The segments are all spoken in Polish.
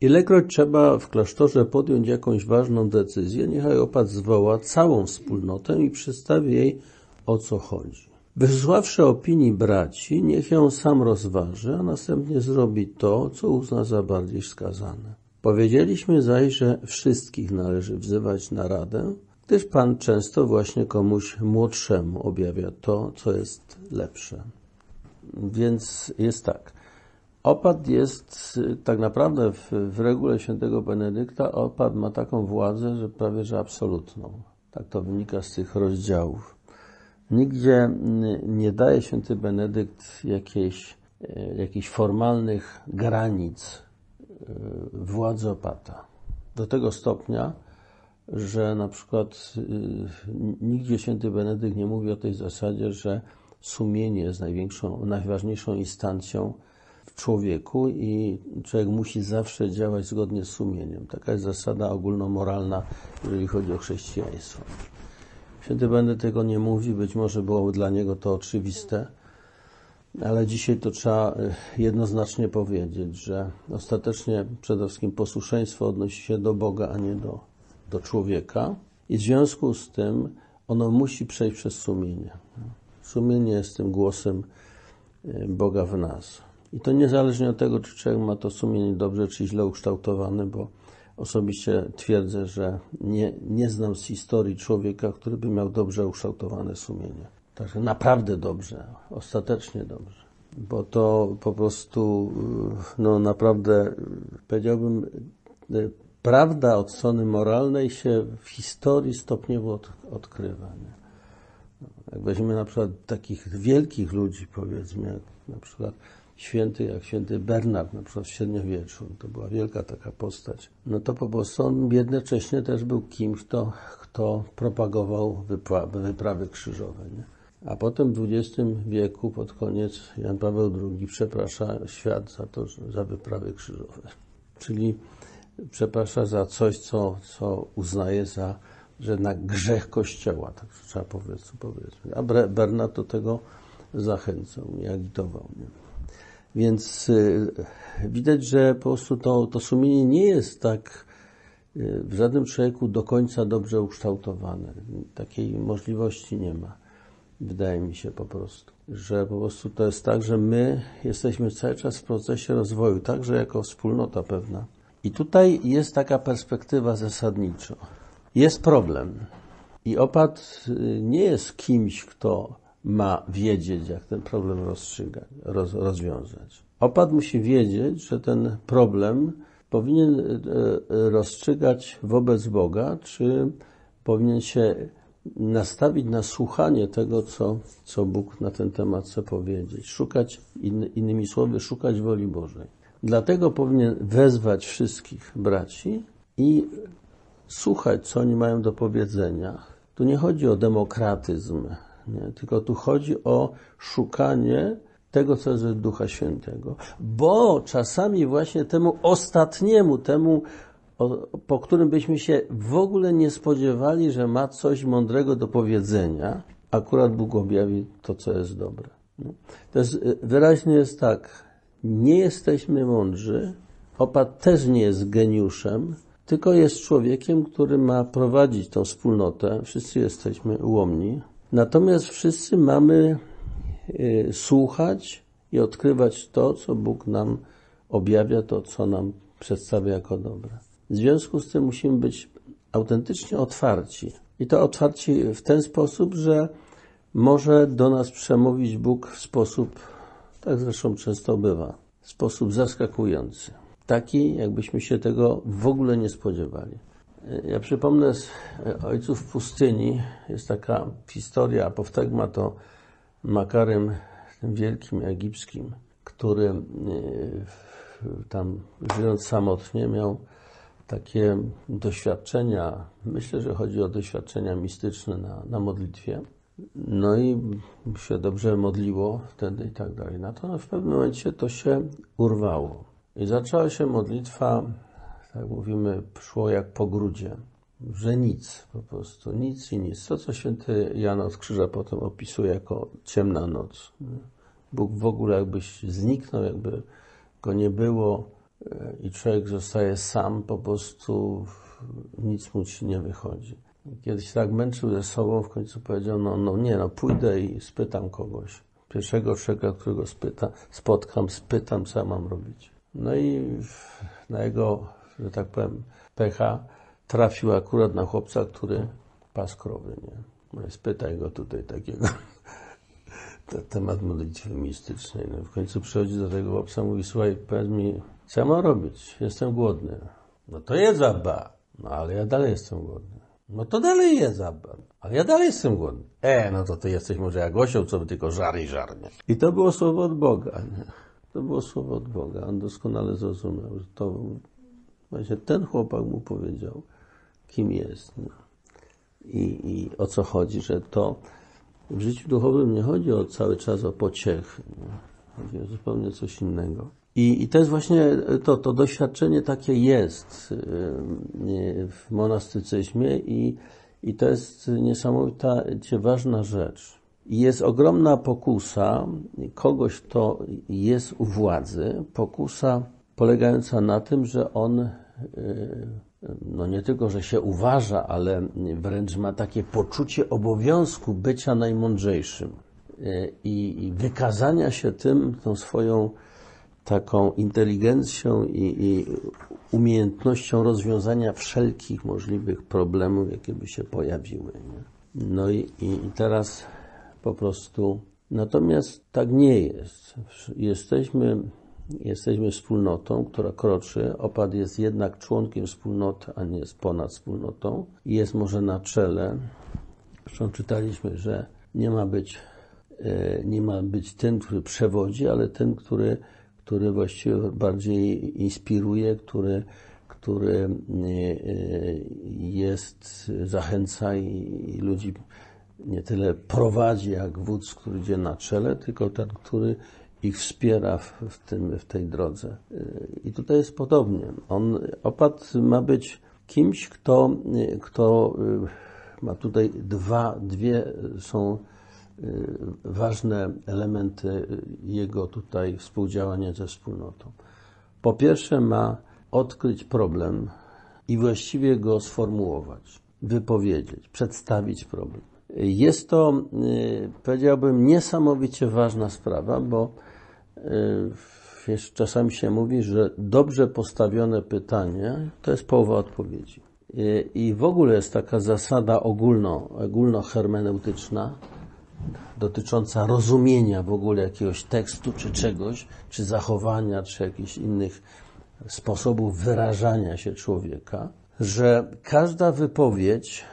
Ilekroć trzeba w klasztorze podjąć jakąś ważną decyzję, niechaj opat zwoła całą wspólnotę i przedstawi jej o co chodzi. Wysłuchawszy opinii braci, niech ją sam rozważy, a następnie zrobi to, co uzna za bardziej wskazane. Powiedzieliśmy zaś, że wszystkich należy wzywać na radę, gdyż Pan często właśnie komuś młodszemu objawia to, co jest lepsze. Więc jest tak. Opat jest tak naprawdę w, w regule świętego Benedykta, opat ma taką władzę, że prawie że absolutną. Tak to wynika z tych rozdziałów. Nigdzie nie daje święty Benedykt jakiejś, jakichś formalnych granic władzy opata. Do tego stopnia, że na przykład nigdzie święty Benedykt nie mówi o tej zasadzie, że sumienie jest największą, najważniejszą instancją w człowieku i człowiek musi zawsze działać zgodnie z sumieniem. Taka jest zasada ogólnomoralna, jeżeli chodzi o chrześcijaństwo. Święty Benedykt tego nie mówi, być może byłoby dla niego to oczywiste, ale dzisiaj to trzeba jednoznacznie powiedzieć, że ostatecznie przede wszystkim posłuszeństwo odnosi się do Boga, a nie do, do człowieka i w związku z tym ono musi przejść przez sumienie. Sumienie jest tym głosem Boga w nas. I to niezależnie od tego, czy człowiek ma to sumienie dobrze, czy źle ukształtowane, bo osobiście twierdzę, że nie, nie znam z historii człowieka, który by miał dobrze ukształtowane sumienie. Także naprawdę dobrze, ostatecznie dobrze. Bo to po prostu, no naprawdę, powiedziałbym, prawda od strony moralnej się w historii stopniowo od, odkrywa. Nie? Jak weźmiemy na przykład takich wielkich ludzi, powiedzmy, jak na przykład święty, jak święty Bernard, na przykład w średniowieczu, to była wielka taka postać, no to po prostu on jednocześnie też był kimś, kto, kto propagował wyprawy, wyprawy krzyżowe. Nie? A potem w XX wieku, pod koniec, Jan Paweł II przeprasza świat za to, za wyprawy krzyżowe. Czyli przeprasza za coś, co, co uznaje za że na grzech Kościoła, tak trzeba powiedzieć, powiedzmy. A Bernard do tego zachęcał i agitował. Nie? Więc y, widać, że po prostu to, to sumienie nie jest tak y, w żadnym człowieku do końca dobrze ukształtowane. Takiej możliwości nie ma. Wydaje mi się po prostu, że po prostu to jest tak, że my jesteśmy cały czas w procesie rozwoju, także jako wspólnota pewna. I tutaj jest taka perspektywa zasadnicza jest problem. I opat nie jest kimś, kto ma wiedzieć, jak ten problem rozstrzygać, roz, rozwiązać. Opat musi wiedzieć, że ten problem powinien rozstrzygać wobec Boga, czy powinien się nastawić na słuchanie tego, co, co Bóg na ten temat chce powiedzieć. Szukać, in, innymi słowy, szukać woli Bożej. Dlatego powinien wezwać wszystkich braci i słuchać, co oni mają do powiedzenia. Tu nie chodzi o demokratyzm, nie? tylko tu chodzi o szukanie tego, co jest Ducha Świętego. Bo czasami właśnie temu ostatniemu, temu, po którym byśmy się w ogóle nie spodziewali, że ma coś mądrego do powiedzenia, akurat Bóg objawi to, co jest dobre. To jest, wyraźnie jest tak, nie jesteśmy mądrzy, opat też nie jest geniuszem, tylko jest człowiekiem, który ma prowadzić tą wspólnotę. Wszyscy jesteśmy ułomni. Natomiast wszyscy mamy y, słuchać i odkrywać to, co Bóg nam objawia, to, co nam przedstawia jako dobre. W związku z tym musimy być autentycznie otwarci. I to otwarci w ten sposób, że może do nas przemówić Bóg w sposób, tak zresztą często bywa, w sposób zaskakujący taki, jakbyśmy się tego w ogóle nie spodziewali. Ja przypomnę z Ojców w pustyni, jest taka historia, apoftegma to Makarym, tym wielkim egipskim, który e, tam żyjąc samotnie miał takie doświadczenia, myślę, że chodzi o doświadczenia mistyczne na, na modlitwie. No i się dobrze modliło wtedy i tak dalej. Natomiast w pewnym momencie to się urwało. I zaczęła się modlitwa, tak mówimy, szło jak po grudzie, że nic, po prostu nic i nic. To, co święty Jan od Krzyża potem opisuje jako ciemna noc. Bóg w ogóle jakbyś zniknął, jakby go nie było, e, i człowiek zostaje sam, po prostu nic mu ci nie wychodzi. Kiedyś tak męczył ze sobą, w końcu powiedział, no, no nie, no pójdę i spytam kogoś. Pierwszego człowieka, którego spyta, spotkam, spytam, co ja mam robić. No i na jego, że tak powiem, pecha trafił akurat na chłopca, który pas krowy, nie? No spytaj go tutaj takiego temat modlitwy mistycznej. No w końcu przychodzi do tego chłopca, mówi, słuchaj, powiedz mi, co ja mam robić? Jestem głodny. No to jedz abba. No ale ja dalej jestem głodny. No to dalej jedz abba. Ale ja dalej jestem głodny. E, no to ty jesteś może jak osioł, co by tylko żar i żarnie. I to było słowo od Boga, nie? To było słowo od Boga. On doskonale zrozumiał, że to właśnie ten chłopak mu powiedział, kim jest. Nie? I, I o co chodzi, że to w życiu duchowym nie chodzi o cały czas o pociechy. Chodzi o zupełnie coś innego. I, I to jest właśnie to, to doświadczenie takie jest w monastycyzmie i, i to jest niesamowicie ważna rzecz. I jest ogromna pokusa kogoś, kto jest u władzy, pokusa polegająca na tym, że on y, no nie tylko, że się uważa, ale wręcz ma takie poczucie obowiązku bycia najmądrzejszym y, i, wykazania się tym, tą swoją taką inteligencją i, i umiejętnością rozwiązania wszelkich możliwych problemów, jakie by się pojawiły. Nie? No i, i teraz po prostu. Natomiast tak nie jest. Jesteśmy, jesteśmy wspólnotą, która kroczy. Opad jest jednak członkiem wspólnoty, a nie jest ponad wspólnotą. I jest może na czele. Zresztą czytaliśmy, że nie ma być, e, nie ma być ten, który przewodzi, ale ten, który który właściwie bardziej inspiruje, który, który e, jest, zachęca i, ludzi nie tyle prowadzi jak wódz, który idzie na czele, tylko ten, który ich wspiera w, tym, w tej drodze. I tutaj jest podobnie. On, opat ma być kimś, kto, kto e, ma tutaj dwa, dwie są Y, ważne elementy jego tutaj współdziałania ze wspólnotą. Po pierwsze, ma odkryć problem i właściwie go sformułować, wypowiedzieć, przedstawić problem. Jest to, y, powiedziałbym, niesamowicie ważna sprawa, bo y, czasami się mówi, że dobrze postawione pytanie to jest połowa odpowiedzi. I w ogóle jest taka zasada ogólno, ogólnohermeneutyczna, dotycząca rozumienia w ogóle jakiegoś tekstu, czy czegoś, czy zachowania, czy jakichś innych sposobów wyrażania się człowieka, że każda wypowiedź,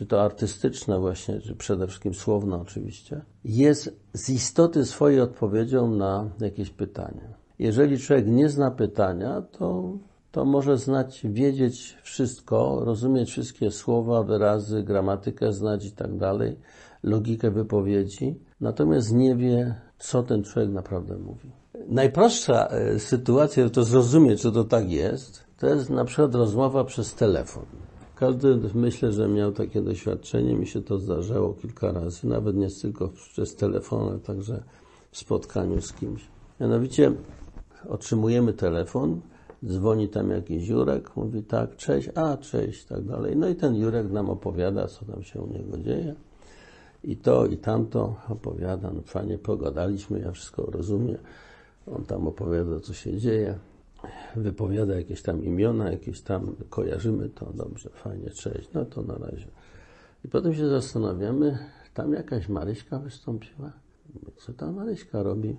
czy to artystyczna właśnie, czy przede wszystkim słowna oczywiście, jest z istoty swojej odpowiedzią na jakieś pytanie. Jeżeli człowiek nie zna pytania, to, to może znać, wiedzieć wszystko, rozumieć wszystkie słowa, wyrazy, gramatykę znać i tak dalej, logikę wypowiedzi, natomiast nie wie, co ten człowiek naprawdę mówi. Najprostsza e, sytuacja, to zrozumieć, że to tak jest, to jest na przykład rozmowa przez telefon. Każdy myślę, że miał takie doświadczenie, mi się to zdarzało kilka razy, nawet nie tylko przez telefon, ale także w spotkaniu z kimś. Mianowicie otrzymujemy telefon, dzwoni tam jakiś Jurek, mówi tak, cześć, a cześć, tak dalej. No i ten Jurek nam opowiada, co tam się u niego dzieje i to, i tamto opowiada, no fajnie pogadaliśmy, ja wszystko rozumiem. On tam opowiada, co się dzieje, wypowiada jakieś tam imiona, jakieś tam kojarzymy to, dobrze, fajnie, cześć, no to na razie. I potem się zastanawiamy, tam jakaś Maryśka wystąpiła, co ta Maryśka robi?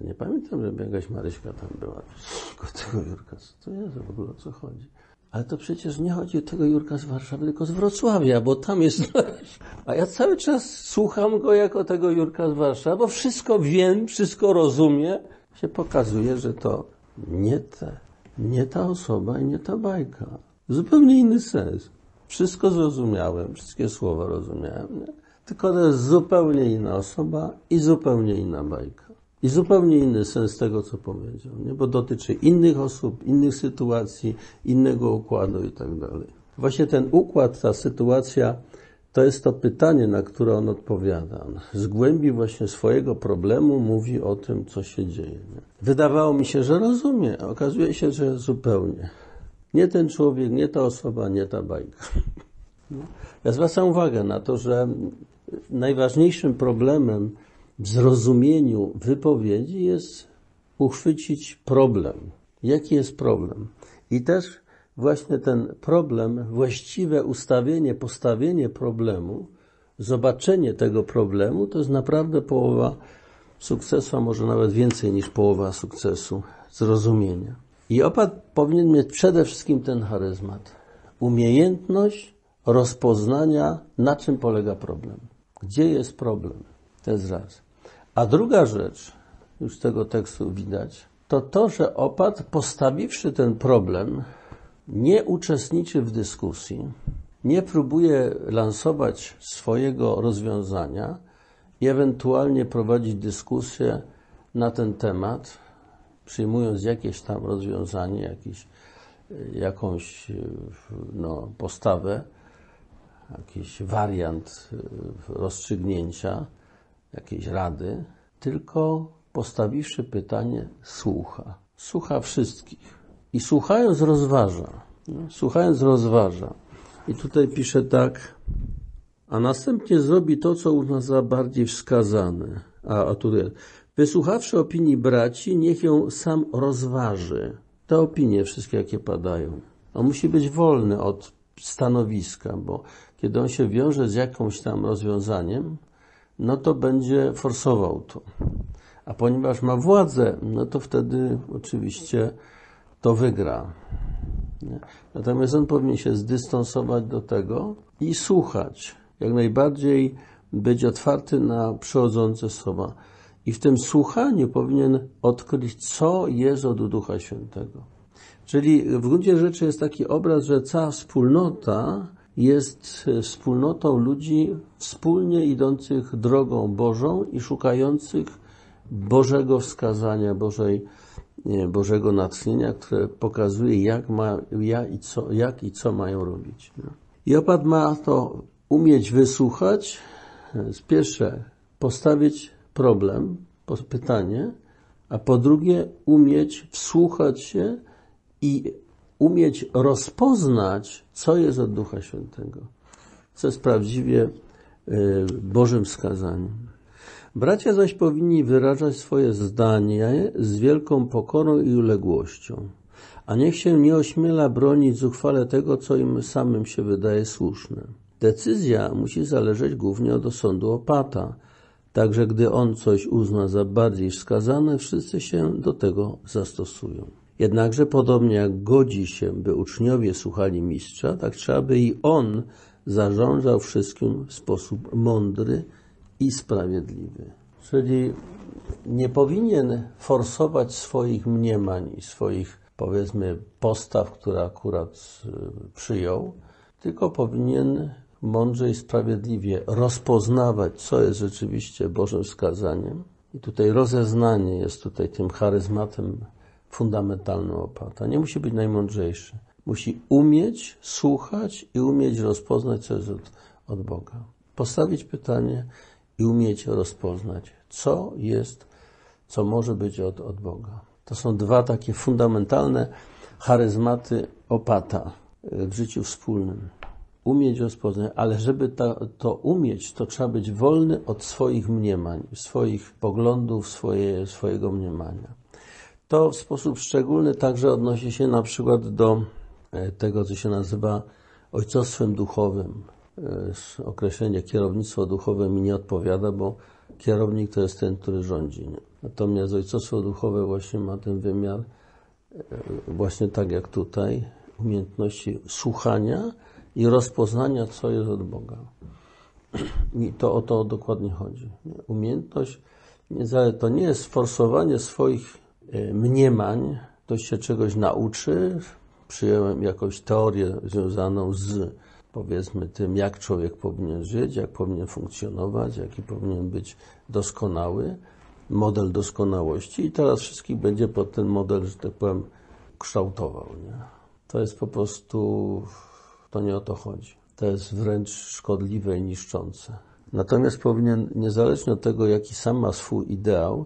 Nie pamiętam, żeby jakaś Maryśka tam była, tylko tego Jurka, co to jest w ogóle, o co chodzi? Ale to przecież nie chodzi o tego Jurka z Warszawy, tylko z Wrocławia, bo tam jest. A ja cały czas słucham go jako tego Jurka z Warszawy, bo wszystko wiem, wszystko rozumiem. Się pokazuje, że to nie, te, nie ta osoba i nie ta bajka. Zupełnie inny sens. Wszystko zrozumiałem, wszystkie słowa rozumiałem. Nie? Tylko to jest zupełnie inna osoba i zupełnie inna bajka. I zupełnie inny sens tego, co powiedział, nie? bo dotyczy innych osób, innych sytuacji, innego układu i tak dalej. Właśnie ten układ, ta sytuacja, to jest to pytanie, na które on odpowiada. On z głębi właśnie swojego problemu mówi o tym, co się dzieje. Wydawało mi się, że rozumie, a okazuje się, że zupełnie. Nie ten człowiek, nie ta osoba, nie ta bajka. Ja zwracam uwagę na to, że najważniejszym problemem w zrozumieniu wypowiedzi jest uchwycić problem. Jaki jest problem? I też właśnie ten problem, właściwe ustawienie, postawienie problemu, zobaczenie tego problemu, to jest naprawdę połowa sukcesu, a może nawet więcej niż połowa sukcesu zrozumienia. I opat powinien mieć przede wszystkim ten charyzmat. Umiejętność rozpoznania, na czym polega problem. Gdzie jest problem? To jest raz. A druga rzecz, już z tego tekstu widać, to to, że opat, postawiwszy ten problem, nie uczestniczy w dyskusji, nie próbuje lansować swojego rozwiązania i ewentualnie prowadzić dyskusję na ten temat, przyjmując jakieś tam rozwiązanie, jakiś, jakąś no, postawę, jakiś wariant rozstrzygnięcia, jakiejś rady, tylko postawiwszy pytanie, słucha. Słucha wszystkich. I słuchając rozważa. Słuchając rozważa. I tutaj pisze tak, a następnie zrobi to, co uzna za bardziej wskazane. A, a tutaj, wysłuchawszy opinii braci, niech ją sam rozważy. Te opinie, wszystkie jakie padają. On musi być wolny od stanowiska, bo kiedy on się wiąże z jakimś tam rozwiązaniem, no to będzie forsował to. A ponieważ ma władzę, no to wtedy oczywiście to wygra. Natomiast on powinien się zdystansować do tego i słuchać. Jak najbardziej być otwarty na przychodzące słowa. I w tym słuchaniu powinien odkryć, co jest od Ducha Świętego. Czyli w gruncie rzeczy jest taki obraz, że cała wspólnota jest wspólnotą ludzi wspólnie idących drogą Bożą i szukających Bożego wskazania, Bożej, Bożego natchnienia, które pokazuje, jak, ma, jak, i, co, jak i co mają robić. Opat ma to umieć wysłuchać, pierwsze postawić problem, pytanie, a po drugie umieć wsłuchać się i umieć rozpoznać, co jest od Ducha Świętego, co jest prawdziwie Bożym wskazaniem. Bracia zaś powinni wyrażać swoje zdanie z wielką pokorą i uległością, a niech się nie ośmiela bronić zuchwale tego, co im samym się wydaje słuszne. Decyzja musi zależeć głównie od osądu opata, także gdy on coś uzna za bardziej wskazane, wszyscy się do tego zastosują. Jednakże podobnie jak godzi się, by uczniowie słuchali mistrza, tak trzeba by i on zarządzał wszystkim w sposób mądry i sprawiedliwy. Czyli nie powinien forsować swoich mniemań i swoich, powiedzmy, postaw, które akurat y, przyjął, tylko powinien mądrze i sprawiedliwie rozpoznawać, co jest rzeczywiście Bożym wskazaniem. I tutaj rozeznanie jest tutaj tym charyzmatem fundamentalnym opata. Nie musi być najmądrzejszy. Musi umieć słuchać i umieć rozpoznać, co jest od, od Boga. Postawić pytanie i umieć rozpoznać, co jest, co może być od, od Boga. To są dwa takie fundamentalne charyzmaty opata w życiu wspólnym. Umieć rozpoznać, ale żeby to, to umieć, to trzeba być wolny od swoich mniemań, swoich poglądów, swoje, swojego mniemania. To w sposób szczególny także odnosi się na przykład do e, tego, co się nazywa ojcostwem duchowym. E, określenie kierownictwo duchowe mi nie odpowiada, bo kierownik to jest ten, który rządzi. Nie? Natomiast ojcostwo duchowe właśnie ma ten wymiar, e, właśnie tak jak tutaj, umiejętności słuchania i rozpoznania, co jest od Boga. I to o to dokładnie chodzi. Umiejętność, to nie jest forsowanie swoich E, mniemań, ktoś się czegoś nauczy, przyjąłem jakąś teorię związaną z powiedzmy tym, jak człowiek powinien żyć, jak powinien funkcjonować, jaki powinien być doskonały, model doskonałości i teraz wszystkich będzie pod ten model, że tak powiem, kształtował. Nie? To jest po prostu, to nie o to chodzi. To jest wręcz szkodliwe i niszczące. Natomiast powinien, niezależnie od tego, jaki sam ma swój ideał,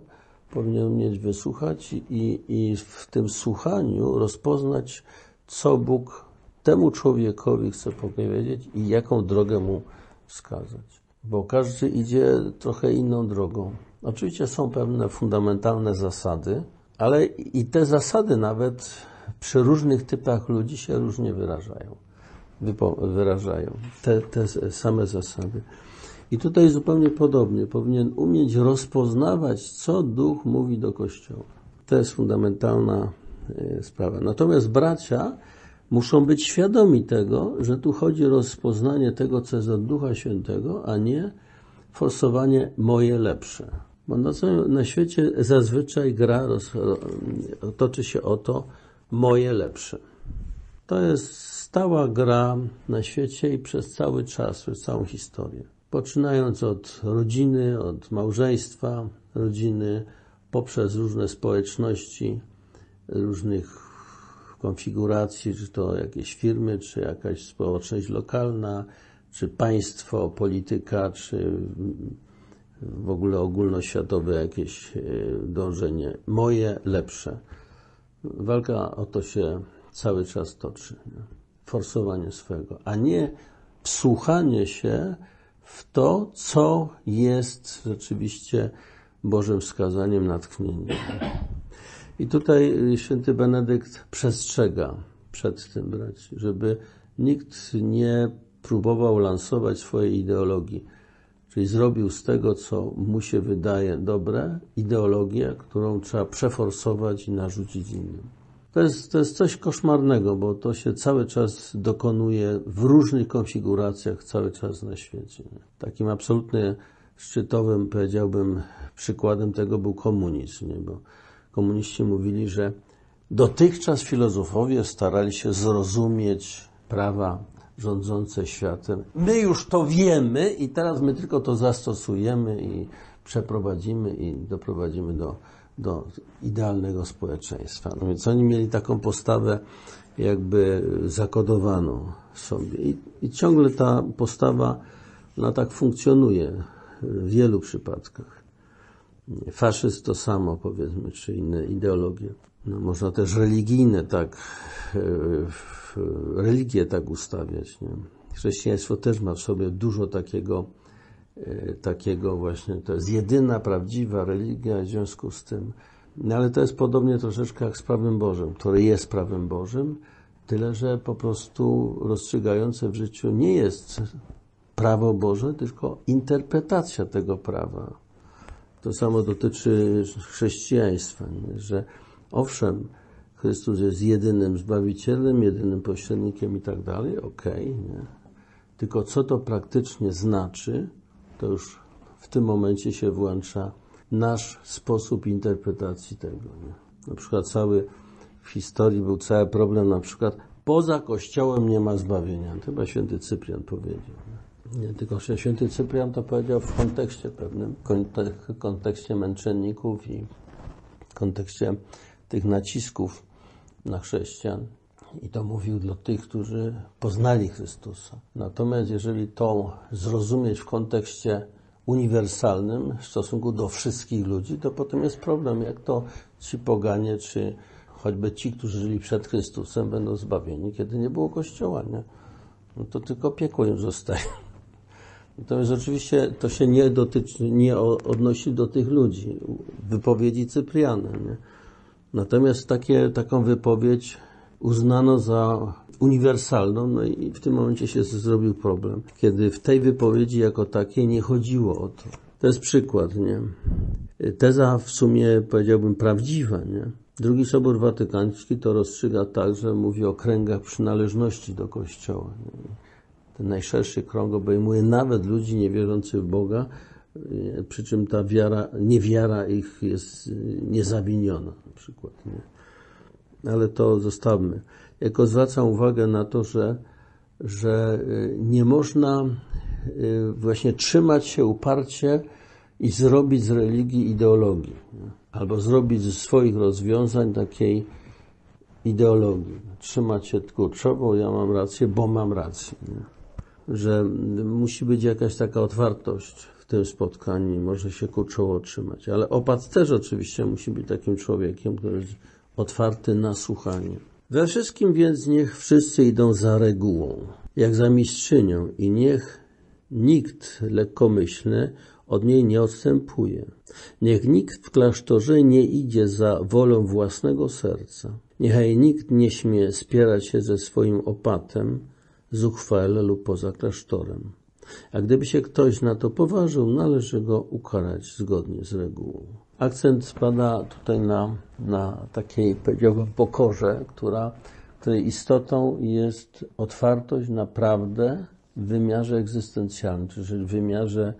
powinien umieć wysłuchać i, i w tym słuchaniu rozpoznać, co Bóg temu człowiekowi chce powiedzieć i jaką drogę mu wskazać. Bo każdy idzie trochę inną drogą. Oczywiście są pewne fundamentalne zasady, ale i te zasady nawet przy różnych typach ludzi się różnie wyrażają. wyrażają te, te same zasady. I tutaj zupełnie podobnie. Powinien umieć rozpoznawać, co duch mówi do Kościoła. To jest fundamentalna e, sprawa. Natomiast bracia muszą być świadomi tego, że tu chodzi o rozpoznanie tego, co jest od Ducha Świętego, a nie forsowanie moje lepsze. Bo na, na świecie zazwyczaj gra roz, toczy się o to moje lepsze. To jest stała gra na świecie i przez cały czas, przez całą historię. Poczynając od rodziny, od małżeństwa, rodziny, poprzez różne społeczności, różnych konfiguracji, czy to jakieś firmy, czy jakaś społeczność lokalna, czy państwo, polityka, czy w ogóle ogólnoświatowe jakieś e, dążenie. Moje lepsze. Walka o to się cały czas toczy. Forsowanie swego, a nie wsłuchanie się w to, co jest rzeczywiście Bożym wskazaniem, natchnieniem. I tutaj święty Benedykt przestrzega przed tym, braci, żeby nikt nie próbował lansować swojej ideologii, czyli zrobił z tego, co mu się wydaje dobre, ideologię, którą trzeba przeforsować i narzucić innym. To jest, to jest coś koszmarnego, bo to się cały czas dokonuje w różnych konfiguracjach, cały czas na świecie. Takim absolutnie szczytowym, powiedziałbym, przykładem tego był komunizm, nie? bo komuniści mówili, że dotychczas filozofowie starali się zrozumieć prawa rządzące światem. My już to wiemy i teraz my tylko to zastosujemy i przeprowadzimy i doprowadzimy do do idealnego społeczeństwa. No więc oni mieli taką postawę jakby zakodowaną sobie. I, i ciągle ta postawa ona tak funkcjonuje w wielu przypadkach. Faszyzm to samo, powiedzmy, czy inne ideologie. No, można też religijne tak, e, religię tak ustawiać. Nie? Chrześcijaństwo też ma w sobie dużo takiego E, takiego właśnie, to jest jedyna prawdziwa religia w związku z tym. No ale to jest podobnie troszeczkę jak z prawem Bożym, które jest prawem Bożym, tyle że po prostu rozstrzygające w życiu nie jest prawo Boże, tylko interpretacja tego prawa. To samo dotyczy chrześcijaństwa, nie? że owszem, Chrystus jest jedynym Zbawicielem, jedynym pośrednikiem i tak dalej, okej, okay, tylko co to praktycznie znaczy, to już w tym momencie się włącza nasz sposób interpretacji tego. Nie? Na przykład cały w historii był cały problem, na przykład poza Kościołem nie ma zbawienia. Chyba święty Cyprian powiedział. Nie, nie tylko że święty Cyprian to powiedział w kontekście pewnym, kontekście męczenników i kontekście tych nacisków na chrześcijan. I to mówił dla tych, którzy poznali Chrystusa. Natomiast jeżeli to zrozumieć w kontekście uniwersalnym w stosunku do wszystkich ludzi, to potem jest problem, jak to ci poganie, czy choćby ci, którzy żyli przed Chrystusem, będą zbawieni, kiedy nie było Kościoła, nie? No to tylko piekło im zostaje. Natomiast oczywiście to się nie dotyczy, nie odnosi do tych ludzi. Wypowiedzi Cypriana, nie? Natomiast takie, taką wypowiedź uznano za uniwersalną, no i w tym momencie się zrobił problem, kiedy w tej wypowiedzi jako takiej nie chodziło o to. To jest przykład, nie? Teza w sumie powiedziałbym prawdziwa, nie? Drugi Sobór Watykański to rozstrzyga tak, że mówi o kręgach przynależności do Kościoła. Nie? Ten najszerszy krąg obejmuje nawet ludzi niewierzących w Boga, przy czym ta wiara, niewiara ich jest niezawiniona na przykład. Nie? ale to zostawmy. Jako zwracam uwagę na to, że, że y, nie można właśnie trzymać się uparcie i zrobić z religii ideologii, albo zrobić ze swoich rozwiązań takiej ideologii. Trzymać się kurczowo, ja mam rację, bo mam rację. Nie? Że musi być jakaś taka otwartość w tym spotkaniu, może się kurczowo trzymać. Ale opat też oczywiście musi być takim człowiekiem, który jest otwarty na słuchanie. We wszystkim więc niech wszyscy idą za regułą, jak za mistrzynią i niech nikt lekkomyślny od niej nie odstępuje. Niech nikt w klasztorze nie idzie za wolą własnego serca. Niechaj nikt nie śmie spierać się ze swoim opatem zuchwale lub poza klasztorem. A gdyby się ktoś na to poważył, należy go ukarać zgodnie z regułą. Akcent spada tutaj na, na takiej, powiedziałbym, pokorze, która, której istotą jest otwartość na prawdę w wymiarze egzystencjalnym, czyli w wymiarze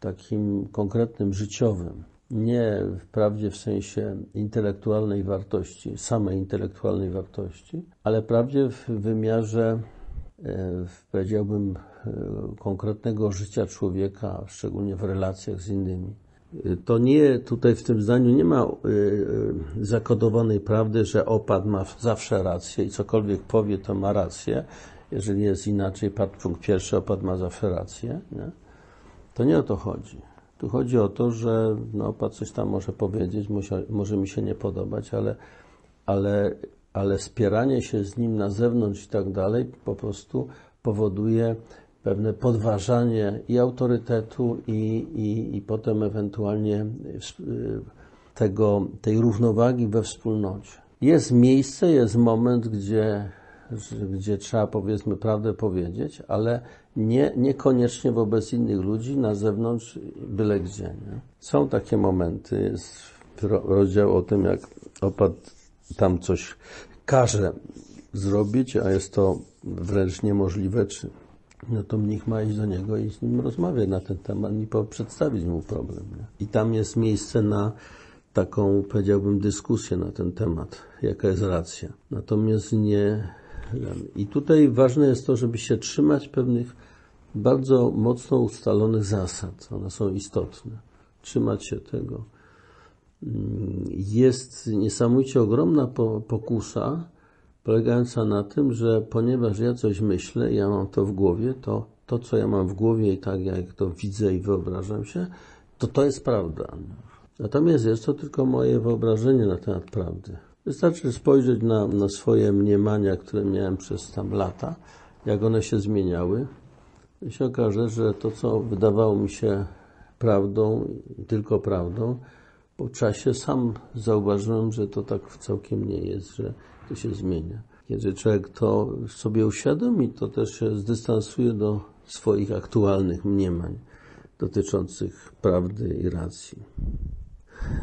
takim konkretnym, życiowym. Nie wprawdzie w sensie intelektualnej wartości, samej intelektualnej wartości, ale prawdzie w wymiarze, powiedziałbym, e, konkretnego życia człowieka, szczególnie w relacjach z innymi. E, to nie, tutaj w tym zdaniu nie ma zakodowanej prawdy, że opad ma zawsze rację i cokolwiek powie, to ma rację. Jeżeli jest inaczej, punkt pierwszy, opad ma zawsze rację. Nie? To nie o to chodzi. Tu chodzi o to, że no, pan coś tam może powiedzieć, może, może mi się nie podobać, ale, ale, ale spieranie się z nim na zewnątrz i tak dalej po prostu powoduje pewne podważanie i autorytetu, i, i, i potem ewentualnie tego, tej równowagi we wspólnocie. Jest miejsce, jest moment, gdzie gdzie trzeba powiedzmy prawdę powiedzieć, ale nie, niekoniecznie wobec innych ludzi na zewnątrz, byle gdzie. Nie? Są takie momenty, jest rozdział o tym, jak opad tam coś każe zrobić, a jest to wręcz niemożliwe, czy no to mnich ma iść do niego i z nim rozmawiać na ten temat i przedstawić mu problem. Nie? I tam jest miejsce na taką, powiedziałbym, dyskusję na ten temat, jaka jest racja. Natomiast nie, i tutaj ważne jest to, żeby się trzymać pewnych bardzo mocno ustalonych zasad. One są istotne. Trzymać się tego. Jest niesamowicie ogromna pokusa, polegająca na tym, że ponieważ ja coś myślę, ja mam to w głowie, to to, co ja mam w głowie i tak jak to widzę i wyobrażam się, to to jest prawda. Natomiast jest to tylko moje wyobrażenie na temat prawdy. Wystarczy spojrzeć na, na swoje mniemania, które miałem przez tam lata, jak one się zmieniały. I się okaże, że to, co wydawało mi się prawdą, tylko prawdą, po czasie sam zauważyłem, że to tak całkiem nie jest, że to się zmienia. Kiedy człowiek to sobie uświadomi, to też się zdystansuje do swoich aktualnych mniemań dotyczących prawdy i racji.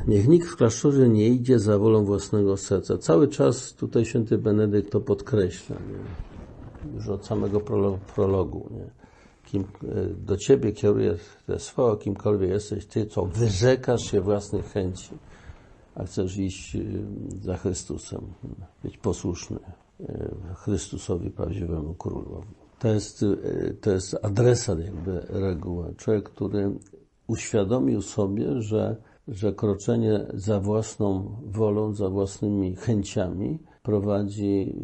Niech nikt w klasztorze nie idzie za wolą własnego serca. Cały czas tutaj święty Benedykt to podkreśla, nie? już od samego prologu. Nie? Kim, e, do ciebie kieruje te słowa, kimkolwiek jesteś, ty, co wyrzekasz się własnych chęci, a chcesz iść e, za Chrystusem, być posłuszny e, Chrystusowi, prawdziwemu królowi. To jest, to jest adresat jakby reguły. Człowiek, który uświadomił sobie, że że kroczenie za własną wolą, za własnymi chęciami prowadzi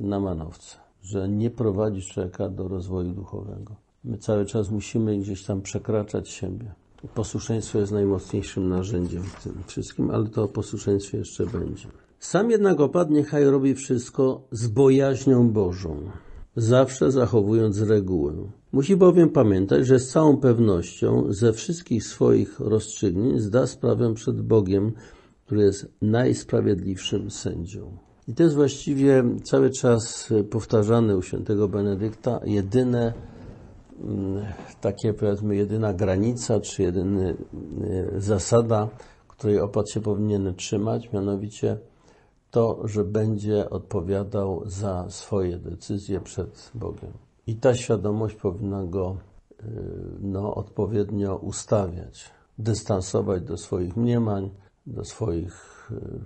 na manowce, że nie prowadzi człowieka do rozwoju duchowego. My cały czas musimy gdzieś tam przekraczać siebie. Posłuszeństwo jest najmocniejszym narzędziem w tym wszystkim, ale to o posłuszeństwie jeszcze będzie. Sam jednak opadnie, niechaj robi wszystko z bojaźnią Bożą, zawsze zachowując regułę. Musi bowiem pamiętać, że z całą pewnością ze wszystkich swoich rozstrzygnięć zda sprawę przed Bogiem, który jest najsprawiedliwszym sędzią. I to jest właściwie cały czas powtarzane u świętego Benedykta, jedyne takie powiedzmy jedyna granica, czy jedyna e, zasada, której opat się powinien trzymać, mianowicie to, że będzie odpowiadał za swoje decyzje przed Bogiem. I ta świadomość powinna go y, no, odpowiednio ustawiać, dystansować do swoich mniemań, do swoich y,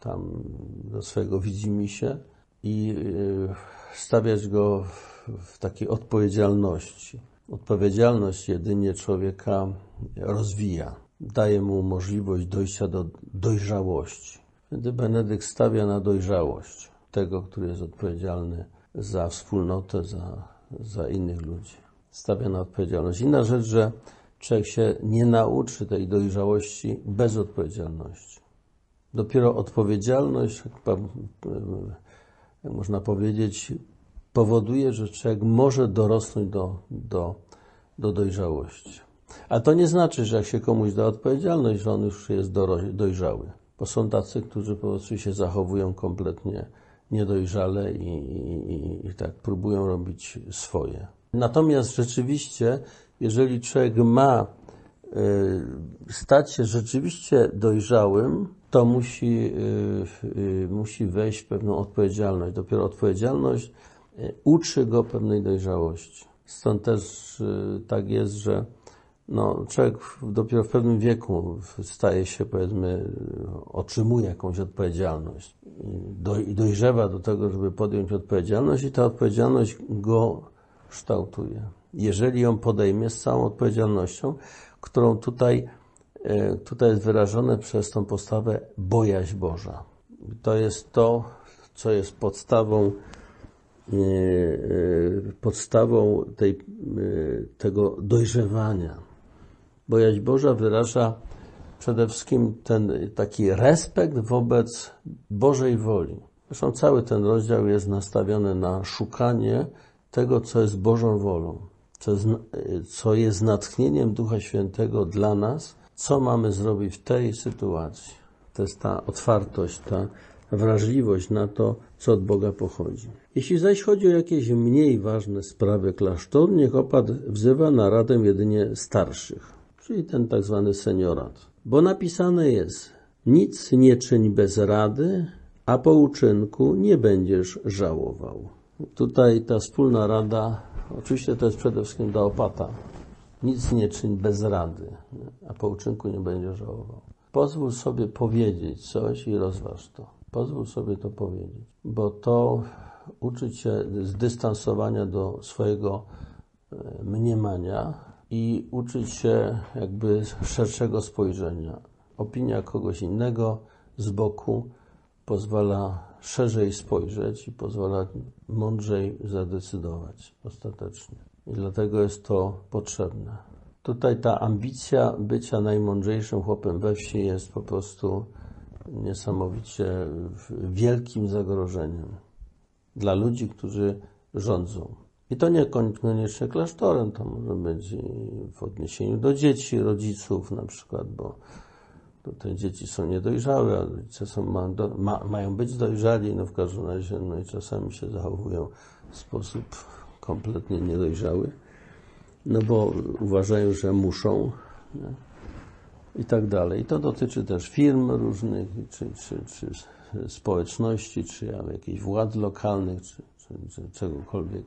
tam, do swojego widzimisię i y, stawiać go w takiej odpowiedzialności. Odpowiedzialność jedynie człowieka rozwija, daje mu możliwość dojścia do dojrzałości. Wtedy Benedykt stawia na dojrzałość tego, który jest odpowiedzialny za wspólnotę, za, za innych ludzi. stawia na odpowiedzialność. Inna rzecz, że człowiek się nie nauczy tej dojrzałości bez odpowiedzialności. Dopiero odpowiedzialność, jak można powiedzieć, powoduje, że człowiek może dorosnąć do, do, do dojrzałości. A to nie znaczy, że jak się komuś da odpowiedzialność, że on już jest dojrzały. Bo są tacy, którzy po prostu się zachowują kompletnie niedojrzale i, i, i tak próbują robić swoje. Natomiast rzeczywiście, jeżeli człowiek ma y, stać się rzeczywiście dojrzałym, to musi, y, y, musi wejść w pewną odpowiedzialność. Dopiero odpowiedzialność uczy go pewnej dojrzałości. Stąd też tak jest, że no, człowiek dopiero w pewnym wieku staje się, powiedzmy, otrzymuje jakąś odpowiedzialność i dojrzewa do tego, żeby podjąć odpowiedzialność i ta odpowiedzialność go kształtuje. Jeżeli ją podejmie z całą odpowiedzialnością, którą tutaj, e, tutaj jest wyrażone przez tą postawę bojaźń Boża. To jest to, co jest podstawą podstawą tej, tego dojrzewania. Bojaźń Boża wyraża przede wszystkim ten taki respekt wobec Bożej woli. Zresztą cały ten rozdział jest nastawiony na szukanie tego, co jest Bożą wolą, co jest, co jest natchnieniem Ducha Świętego dla nas, co mamy zrobić w tej sytuacji. To jest ta otwartość, ta wrażliwość na to, co od Boga pochodzi. Jeśli zaś chodzi o jakieś mniej ważne sprawy klasztoru, niech opat wzywa na radę jedynie starszych, czyli ten tak zwany seniorat. Bo napisane jest, nic nie czyń bez rady, a po uczynku nie będziesz żałował. Tutaj ta wspólna rada, oczywiście to jest przede wszystkim dla opata. Nic nie czyń bez rady, a po uczynku nie będziesz żałował. Pozwól sobie powiedzieć coś i rozważ to. Pozwól sobie to powiedzieć, bo to uczy cię zdystansowania do swojego e, mniemania i uczyć się jakby szerszego spojrzenia. Opinia kogoś innego z boku pozwala szerzej spojrzeć i pozwala mądrzej zadecydować ostatecznie. I dlatego jest to potrzebne. Tutaj ta ambicja bycia najmądrzejszym chłopem we wsi jest po prostu niesamowicie wielkim zagrożeniem dla ludzi, którzy rządzą. I to nie koniecznie klasztorem, to może być w odniesieniu do dzieci, rodziców na przykład, bo te dzieci są niedojrzałe, a rodzice są, ma, ma, mają być dojrzali, no w każdym razie, no i czasami się zachowują w sposób kompletnie niedojrzały, no bo uważają, że muszą, nie? I tak dalej. I to dotyczy też firm różnych, czy, czy, czy społeczności, czy jakichś władz lokalnych, czy, czy, czy czegokolwiek,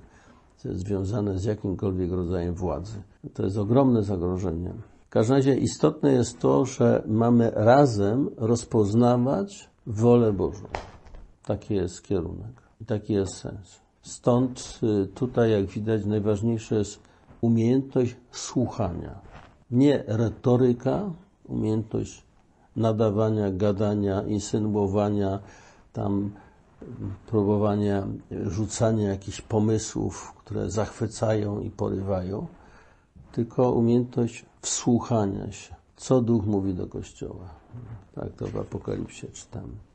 związane z jakimkolwiek rodzajem władzy. To jest ogromne zagrożenie. W każdym razie istotne jest to, że mamy razem rozpoznawać wolę Bożą. Taki jest kierunek i taki jest sens. Stąd y, tutaj, jak widać, najważniejsze jest umiejętność słuchania. Nie retoryka, umiejętność nadawania, gadania, insynuowania, tam próbowania rzucania jakichś pomysłów, które zachwycają i porywają, tylko umiejętność wsłuchania się, co Duch mówi do Kościoła. Tak to w Apokalipsie czytamy.